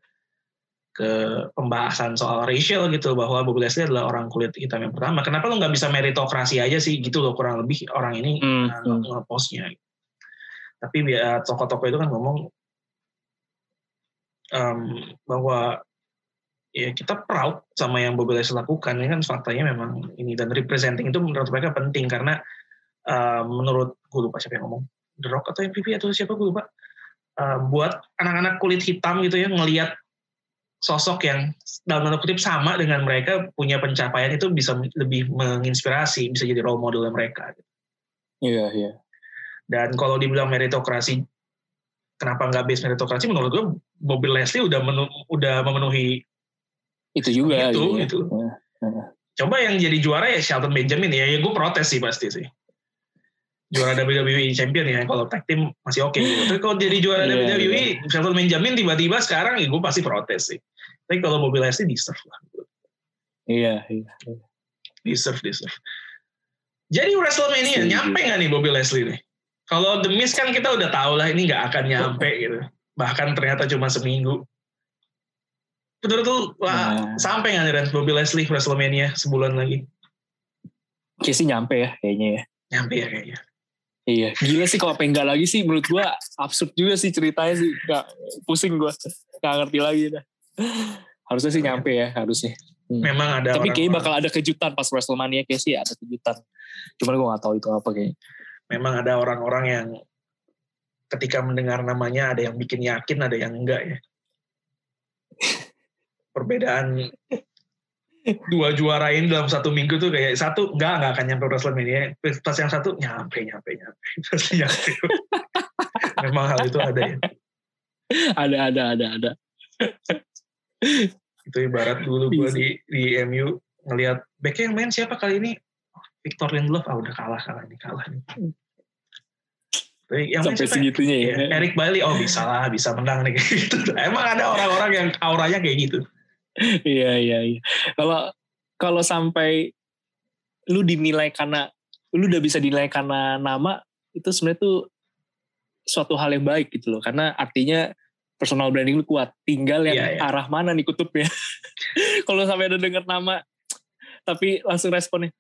ke pembahasan soal racial gitu bahwa Bob Leslie adalah orang kulit hitam yang pertama. Kenapa lo nggak bisa meritokrasi aja sih? Gitu loh kurang lebih orang ini mm, uh, ngepostnya. Tapi biar tokoh-tokoh itu kan ngomong um, bahwa ya kita proud sama yang Bob Leslie lakukan. Ini kan faktanya memang ini dan representing itu menurut mereka penting karena uh, menurut gue lupa siapa yang ngomong. The Rock atau MVP atau siapa gue lupa. Uh, buat anak-anak kulit hitam gitu ya ngelihat sosok yang dalam tanda kutip sama dengan mereka punya pencapaian itu bisa lebih menginspirasi, bisa jadi role model mereka. Iya, iya. Dan kalau dibilang meritokrasi, kenapa nggak base meritokrasi? Menurut gue, Bobby Leslie udah menu, udah memenuhi itu juga. Itu, gitu. itu. Ya. Ya. Coba yang jadi juara ya Shelton Benjamin ya, ya gue protes sih pasti sih. Juara WWE Champion ya, kalau tag team masih oke. Okay, gitu. Tapi kalau jadi juara yeah, WWE, yeah. Shelton Benjamin tiba-tiba sekarang ya gue pasti protes sih. Tapi kalau mobil Leslie deserve lah. Iya, iya. Deserve, deserve. Jadi WrestleMania, nyampe nggak nih Bobby Leslie nih? Kalau The Miz kan kita udah tahu lah ini nggak akan nyampe gitu. Bahkan ternyata cuma seminggu. Betul-betul wah, nah. sampai nggak nih Bobby Leslie WrestleMania sebulan lagi? Kayaknya sih nyampe ya kayaknya ya. Nyampe ya kayaknya. Iya, gila sih kalau pengen lagi sih menurut gua absurd juga sih ceritanya sih. Gak, pusing gua. Gak ngerti lagi dah harusnya sih nyampe ya harusnya. Hmm. Memang ada. Tapi kayaknya bakal ada kejutan pas WrestleMania kayak sih ada kejutan. Cuman gue gak tahu itu apa kayaknya. memang ada orang-orang yang ketika mendengar namanya ada yang bikin yakin, ada yang enggak ya. Perbedaan dua juara ini dalam satu minggu tuh kayak satu enggak enggak akan nyampe WrestleMania. Pas yang satu nyampe nyampe nyampe. Pasti nyampe. Memang hal itu ada ya. Ada ada ada ada. Itu ibarat dulu gue di di MU ngelihat back yang main siapa kali ini? Victor Lindelof. Ah udah kalah kalah ini kalah nih. Yang sampai segitunya ya. ya Eric Bailey oh bisa lah bisa menang nih. Gitu. Emang ada orang-orang yang auranya kayak gitu iya iya iya. Kalau kalau sampai lu dinilai karena lu udah bisa dinilai karena nama itu sebenarnya tuh suatu hal yang baik gitu loh. Karena artinya personal branding lu kuat. Tinggal yang yeah, yeah. arah mana nih kutubnya? Kalau sampai ada dengar nama tapi langsung responnya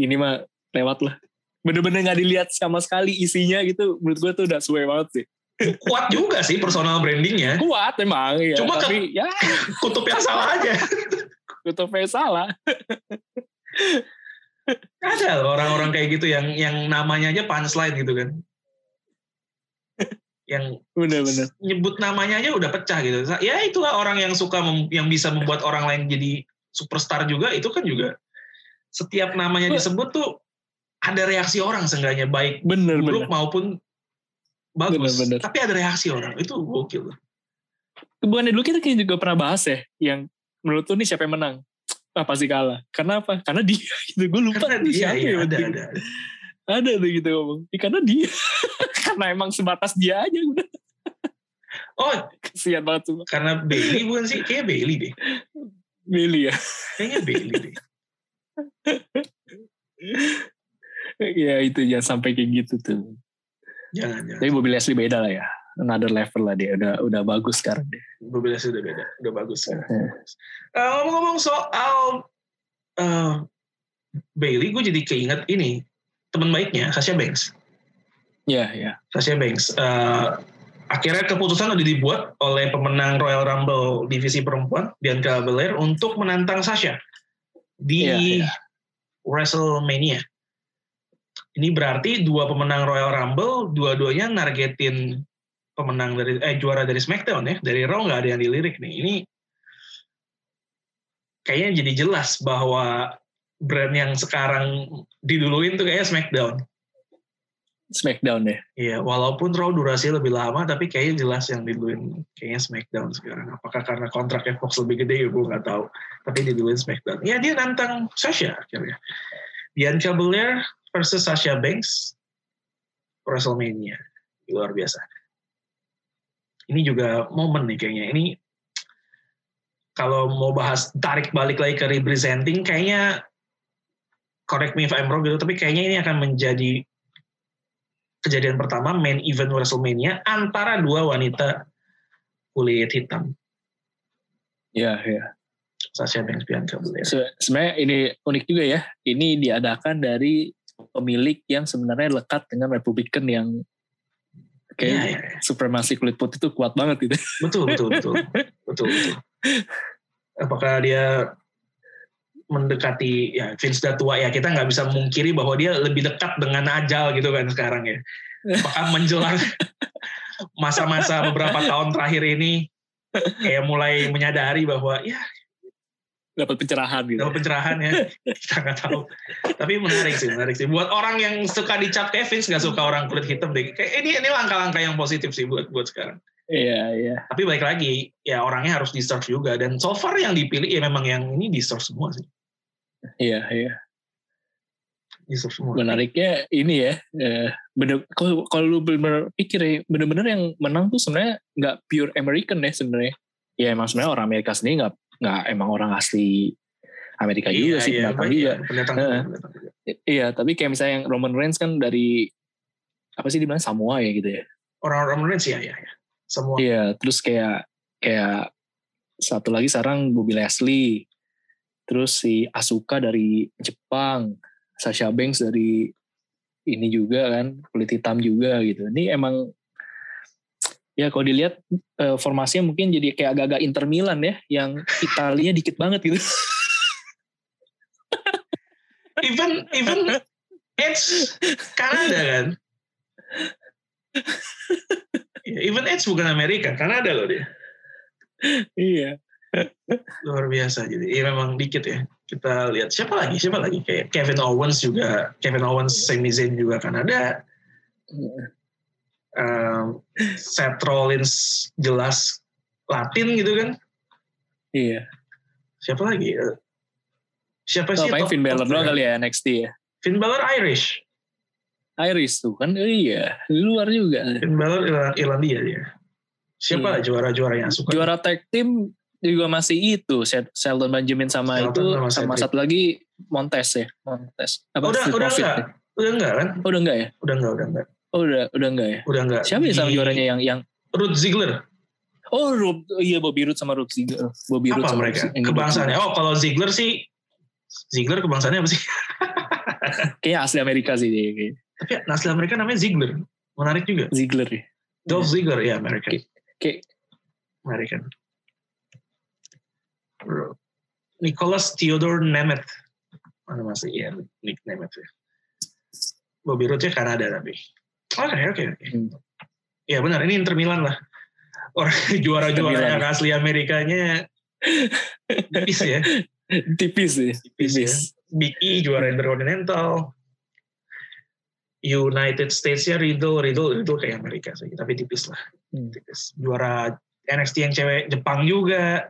ini mah lewat lah. Bener-bener nggak dilihat sama sekali isinya gitu. Menurut gue tuh udah suwe banget sih kuat juga sih personal brandingnya. Kuat emang ya. Cuma tapi ya kutub yang salah aja. kutub yang salah. Ada orang-orang kayak gitu yang yang namanya aja punchline gitu kan. yang benar-benar nyebut namanya aja udah pecah gitu. Ya itulah orang yang suka mem, yang bisa membuat orang lain jadi superstar juga itu kan juga setiap namanya disebut tuh ada reaksi orang seenggaknya baik bener, buruk bener. maupun bagus. Bener, bener. Tapi ada reaksi orang itu gokil. Bukannya dulu kita kayak juga pernah bahas ya, yang menurut tuh nih siapa yang menang? Ah pasti kalah. Karena apa? Karena dia. Gitu. Gue lupa karena dia, siapa iya, ya. Ada, ada, ada. Ada tuh gitu ngomong. Ya, karena dia. karena emang sebatas dia aja udah. Oh, kesian banget tuh. Karena Bailey bukan sih? Kayaknya Bailey deh. Bailey ya? Kayaknya Bailey deh. ya itu ya sampai kayak gitu tuh. Jangan, jangan. Tapi Bobby Leslie beda lah ya. Another level lah dia. Udah udah bagus sekarang dia. Bobby Leslie udah beda. Udah bagus sekarang. uh, ngomong-ngomong soal uh, Bailey, gue jadi keinget ini. Teman baiknya, Sasha Banks. Iya, yeah, iya. Yeah. Sasha Banks. Uh, akhirnya keputusan udah dibuat oleh pemenang Royal Rumble divisi perempuan, Bianca Belair, untuk menantang Sasha di yeah, yeah. WrestleMania. Ini berarti dua pemenang Royal Rumble, dua-duanya nargetin pemenang dari eh juara dari SmackDown ya. Dari Raw nggak ada yang dilirik nih. Ini kayaknya jadi jelas bahwa brand yang sekarang diduluin tuh kayaknya SmackDown. SmackDown ya. Iya, walaupun Raw durasi lebih lama, tapi kayaknya jelas yang diduluin kayaknya SmackDown sekarang. Apakah karena kontraknya Fox lebih gede, gue nggak tahu. Tapi diduluin SmackDown. Ya dia nantang Sasha akhirnya. Bianca Belair versus Sasha Banks WrestleMania luar biasa. Ini juga momen nih kayaknya. Ini kalau mau bahas tarik balik lagi ke representing, kayaknya correct me if I'm wrong gitu, tapi kayaknya ini akan menjadi kejadian pertama main event WrestleMania antara dua wanita kulit hitam. Iya, iya. Sasha Banks Bianca Belair. Sebenarnya ini unik juga ya. Ini diadakan dari pemilik yang sebenarnya lekat dengan Republikan yang kayak ya, ya. supremasi kulit putih itu kuat banget gitu. Betul, betul, betul. betul, betul. Apakah dia mendekati ya Vince udah tua ya kita nggak bisa mungkiri bahwa dia lebih dekat dengan ajal gitu kan sekarang ya. Apakah menjelang masa-masa beberapa tahun terakhir ini kayak mulai menyadari bahwa ya dapat pencerahan gitu. Dapat pencerahan ya. Kita nggak tahu. Tapi menarik sih, menarik sih. Buat orang yang suka dicap Kevin, nggak suka orang kulit hitam deh. Kayak ini ini langkah-langkah yang positif sih buat buat sekarang. Iya, iya. Tapi baik lagi, ya orangnya harus deserve juga. Dan so far yang dipilih ya memang yang ini deserve semua sih. Iya, iya. Deserve semua. Menariknya ini ya, eh, bener, kalau, kalau lu bener pikir ya, bener-bener yang menang tuh sebenarnya nggak pure American ya sebenarnya. Ya emang sebenarnya orang Amerika sendiri nggak nggak emang orang asli Amerika iya, juga sih iya, pendatang juga. Iya, iya, tapi kayak misalnya yang Roman Reigns kan dari apa sih di mana Samoa ya gitu ya. Orang Roman Reigns ya, ya, ya. Semua. Iya, terus kayak kayak satu lagi sekarang Bobby Leslie, terus si Asuka dari Jepang, Sasha Banks dari ini juga kan kulit hitam juga gitu. Ini emang ya kalau dilihat uh, formasinya mungkin jadi kayak agak-agak Inter Milan ya yang Italia dikit banget gitu even even Edge Kanada kan? Ya, even Edge bukan Amerika, Kanada loh dia. Iya. Luar biasa. Jadi ya memang dikit ya. Kita lihat siapa lagi, siapa lagi kayak Kevin Owens juga, Kevin Owens, Sami Zayn juga Kanada. Um, Seth Rollins jelas Latin gitu kan. Iya. Siapa lagi? Eh, Siapa Tuh, sih? paling top- Finn Balor doang kali ya NXT ya. Finn Balor Irish. Iris tuh kan, iya. Di luar juga. Finn Balor Irla- Irlandia dia. Siapa Iya. juara-juara yang suka? Juara tag team juga masih itu, Sheldon Benjamin sama Sheldon itu, sama sama satu lagi Montes ya. Montes. Apa udah, udah enggak? ya? Udah enggak kan? Udah enggak ya? Udah enggak, udah enggak. Oh, udah, udah enggak ya? Udah enggak. Siapa ya sama juaranya yang yang Ruth Ziggler. Oh, Rob, iya Bobby Roode sama Rob Ziggler. Bobby Roode sama mereka? Rob- yang Kebangsaannya. Oh, kalau Ziggler sih Ziggler kebangsaannya apa sih? Kayaknya asli Amerika sih dia. kayaknya. Tapi asli Amerika namanya Ziggler. Menarik juga. Ziggler ya. Dolph Ziggler ya American. Kayak American. Bro. Nicholas Theodore Nemeth. Mana masih ya Nick Nemeth ya. Bobby Roode Kanada tapi. Oke oke oke. Hmm. Ya benar ini Inter Milan lah. Orang juara-juara asli Amerikanya tipis ya. tipis ya. Tipis ya. Big E juara Intercontinental. United States-nya Riddle, Riddle, Riddle kayak Amerika sih, tapi tipis lah. Hmm. Tipis. Juara NXT yang cewek Jepang juga.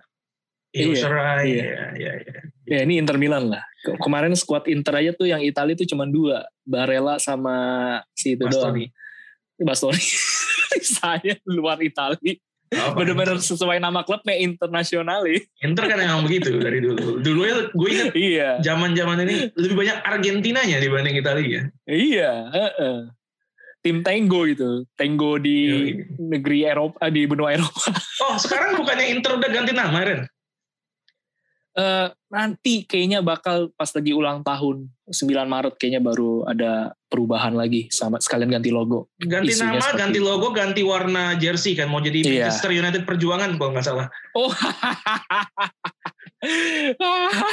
Io Iya, Shirai, iya. ya, ya, ya. Ya ini Inter Milan lah. Ke- Kemarin squad Inter aja tuh yang Italia tuh cuma dua. Barella sama si itu Bastoni. doang. Bastoni. Saya luar Italia. Apa? Bener-bener sesuai nama klubnya internasional ya. Inter kan emang begitu dari dulu. Dulu ya gue ingat Iya. zaman-zaman ini lebih banyak Argentinanya dibanding Italia. Iya. heeh. Tim Tango gitu. Tango di Yoi. negeri Eropa, di benua Eropa. Oh sekarang bukannya Inter udah ganti nama Ren? Eh, nanti kayaknya bakal pas lagi ulang tahun 9 Maret kayaknya baru ada perubahan lagi sama sekalian ganti logo. Ganti Isunya nama, ganti itu. logo, ganti warna jersey kan. Mau jadi Iya. Manchester United Perjuangan kalau nggak salah. Oh.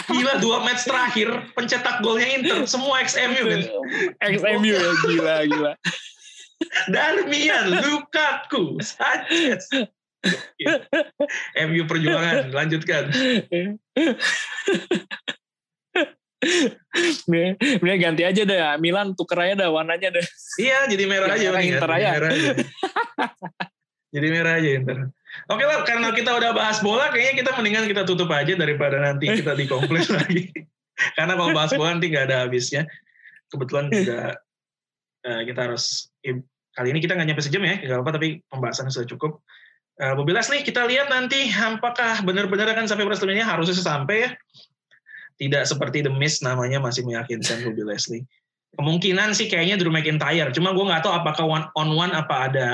Gila dua match terakhir pencetak golnya Inter semua XMU kan. XMU ya gila gila. Darmian, Lukaku, Sanchez. MU Perjuangan, lanjutkan. Nih ganti aja deh Milan tuker aja dah warnanya deh. Iya, jadi merah Yang aja. merah. Inter Jadi aja. merah aja. jadi merah aja Inter. Oke lah, karena kita udah bahas bola, kayaknya kita mendingan kita tutup aja daripada nanti kita dikomplain lagi. karena kalau bahas bola nanti nggak ada habisnya. Kebetulan juga eh, kita harus eh, kali ini kita nggak nyampe sejam ya, nggak apa tapi pembahasan sudah cukup. Uh, Bobby Leslie, kita lihat nanti apakah benar-benar akan sampai WrestleMania harusnya sampai ya. Tidak seperti The Miz namanya masih meyakinkan Bobby Leslie. Kemungkinan sih kayaknya Drew McIntyre. Cuma gue nggak tahu apakah one on one apa ada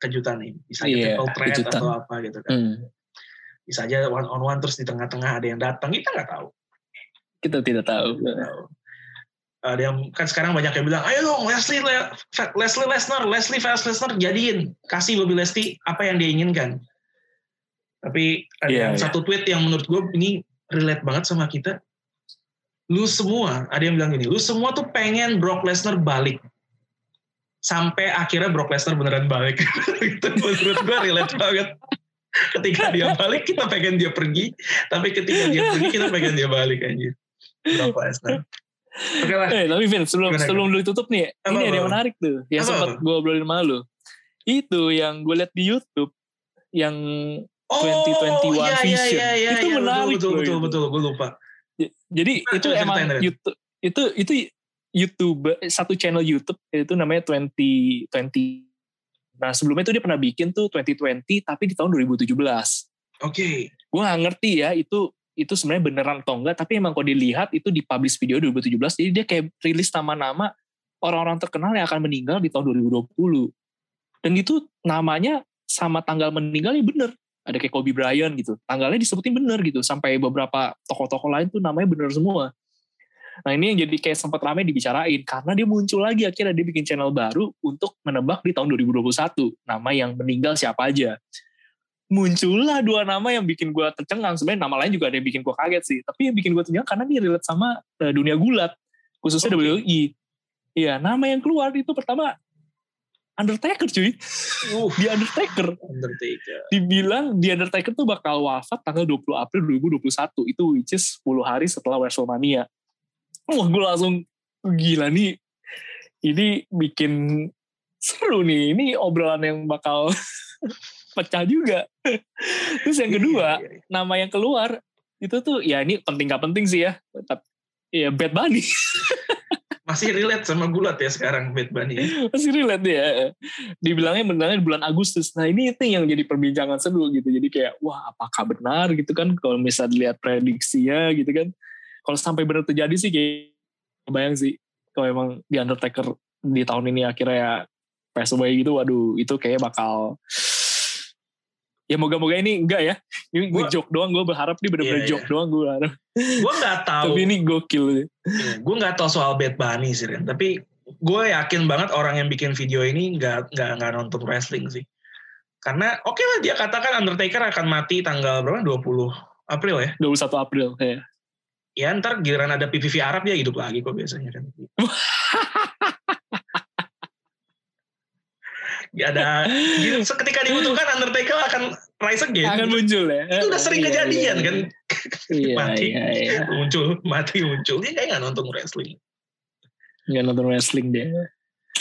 kejutan nih. Bisa aja Iya, triple threat kejutan. atau apa gitu kan. Hmm, Bisa aja one on one terus di tengah-tengah ada yang datang. Kita nggak tahu. kita tidak tahu. Nggak tahu. Ada yang kan sekarang banyak yang bilang, ayo dong Leslie Le- Leslie Lesnar, Leslie Fast Lesnar jadiin, kasih Bobby Leslie apa yang dia inginkan. Tapi ada yang iya. satu tweet yang menurut gue ini relate banget sama kita. Lu semua, ada yang bilang gini, lu semua tuh pengen Brock Lesnar balik. Sampai akhirnya Brock Lesnar beneran balik. itu menurut gue relate banget. Ketika dia balik, kita pengen dia pergi. Tapi ketika dia pergi, kita pengen dia balik aja. Brock Lesnar. Oke lah. Eh, tapi Vin, sebelum Gimana, sebelum lu tutup nih, Apa, ini ada yang menarik tuh. Yang sempat gue obrolin sama lu. Itu yang gue liat di YouTube, yang 2021 iya, Vision. Iya, iya, Itu iya, menarik betul, loh betul, itu. betul, gue lupa. jadi Gimana itu tuh emang ceritain? YouTube, itu itu YouTube satu channel YouTube itu namanya 2020. Nah sebelumnya itu dia pernah bikin tuh 2020 tapi di tahun 2017. Oke. Gue nggak ngerti ya itu itu sebenarnya beneran atau enggak tapi emang kalau dilihat itu di publish video 2017 jadi dia kayak rilis nama-nama orang-orang terkenal yang akan meninggal di tahun 2020 dan itu namanya sama tanggal meninggalnya bener. Ada kayak Kobe Bryant gitu tanggalnya disebutin bener gitu sampai beberapa tokoh-tokoh lain tuh namanya bener semua. Nah ini yang jadi kayak sempat ramai dibicarain karena dia muncul lagi akhirnya dia bikin channel baru untuk menebak di tahun 2021 nama yang meninggal siapa aja muncullah dua nama yang bikin gue tercengang sebenarnya nama lain juga ada yang bikin gue kaget sih tapi yang bikin gue tercengang karena dia relate sama eh, dunia gulat khususnya Oke. WWE Iya, nama yang keluar itu pertama Undertaker cuy. Uh, Di Undertaker. Undertaker. Dibilang di Undertaker tuh bakal wafat tanggal 20 April 2021. Itu which is 10 hari setelah WrestleMania. Wah gue langsung gila nih. Ini bikin seru nih. Ini obrolan yang bakal pecah juga. Terus yang kedua, Iya, iya, iya. nama yang keluar itu tuh ya ini penting gak penting sih ya. Tapi ya Bad Bunny. Masih relate sama gulat ya sekarang Bad Bunny. ya. masih relate ya. Dibilangnya benarnya di bulan Agustus. Nah ini itu yang jadi perbincangan seru gitu. Jadi kayak wah apakah benar gitu kan kalau misalnya dilihat prediksinya gitu kan. Kalau sampai benar terjadi sih kayak bayang sih kalau emang di Undertaker di tahun ini akhirnya pass away gitu waduh itu kayak bakal ya moga-moga ini enggak ya ini gue joke doang gue berharap ini bener-bener Iya, joke doang gue harap Gue nggak tahu. tapi ini gokil gue nggak tahu soal Bad Bunny sih, Ren. Tapi gue yakin banget orang yang bikin video ini nggak nggak nggak nonton wrestling sih. Karena oke lah dia katakan Undertaker akan mati tanggal berapa? 20 April ya. 21 April ya Ya ntar giliran ada PPV Arab dia hidup lagi kok biasanya kan. Ya ada seketika dibutuhkan Undertaker akan rise again. akan muncul ya Itu udah sering Iya, kejadian iya, kan. iya Mati. iya iya muncul, mati muncul. Dia kayak nggak nonton wrestling. nggak nonton wrestling dia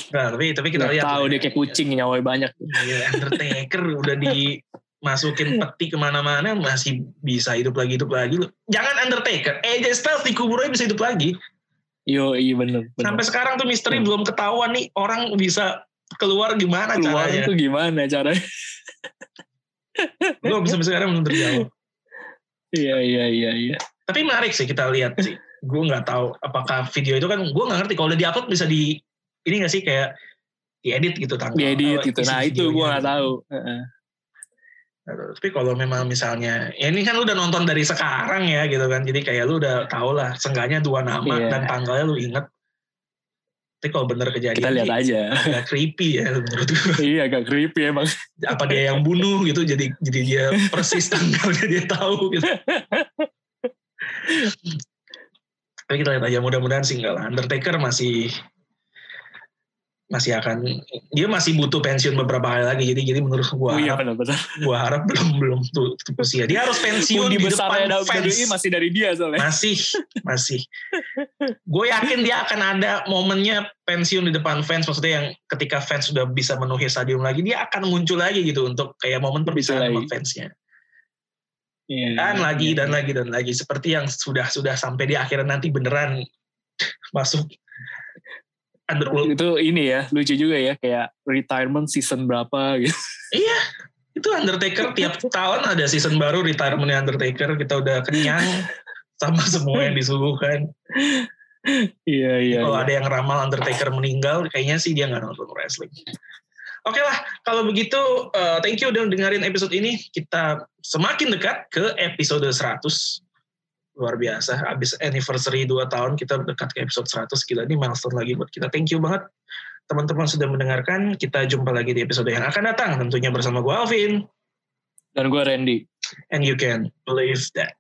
Nah, tapi tapi kita lihat. tahu dia ya. kayak kucing nyawanya banyak Iya, Undertaker udah dimasukin peti ke mana-mana masih bisa hidup lagi hidup lagi loh. Jangan Undertaker, AJ Styles di kuburannya bisa hidup lagi. yo iya bener, bener. Sampai sekarang tuh misteri Hmm. belum ketahuan nih orang bisa keluar gimana keluar caranya. tuh gimana caranya Belum sampai sekarang belum terjawab. iya iya iya iya Tapi menarik sih kita lihat sih. Gue nggak tahu apakah video itu kan gue nggak ngerti kalau udah diupload bisa di ini nggak sih kayak diedit gitu tanggal. diedit gitu nah itu gue nggak tahu Heeh. Tapi kalau memang misalnya, ya ini kan lu udah nonton dari sekarang ya gitu kan, jadi kayak lu udah tau lah, seenggaknya dua nama Iya. dan tanggalnya lu inget. Tapi kalau bener kejadian, kita lihat aja agak creepy ya menurut gue. iya agak creepy emang Apa dia yang bunuh gitu, jadi jadi dia persis tanggalnya dia tahu gitu. Tapi kita lihat aja, mudah-mudahan sih enggak lah. Undertaker masih masih akan dia masih butuh pensiun beberapa kali lagi. Jadi jadi menurut gua oh iya harap benar-benar. gua harap belum belum tuh, tuh usia. Dia harus pensiun di besarnya depan fans. WWE masih dari dia soalnya. Masih masih. Gue yakin dia akan ada momennya pensiun di depan fans. Maksudnya yang ketika fans sudah bisa menuhi stadium lagi dia akan muncul lagi gitu untuk kayak momen perpisahan sama fansnya. Iya, dan iya, lagi iya. dan lagi dan lagi. Seperti yang sudah sudah sampai di akhirnya nanti beneran masuk underworld itu ini ya lucu juga ya kayak retirement season berapa gitu iya itu Undertaker tiap tahun ada season baru retirement Undertaker kita udah kenyang sama semua yang disuguhkan iya iya kalau iya. ada yang ramal Undertaker meninggal, kayaknya sih dia nggak nonton wrestling. Oke lah, kalau begitu uh, thank you udah dengerin episode ini. Kita semakin dekat ke episode 100. Luar biasa, habis anniversary 2 tahun kita dekat ke episode 100. Gila, ini milestone lagi buat kita. Thank you banget teman-teman sudah mendengarkan. Kita jumpa lagi di episode yang akan datang. Tentunya bersama gue Alvin. dan gue Randy And you can believe that.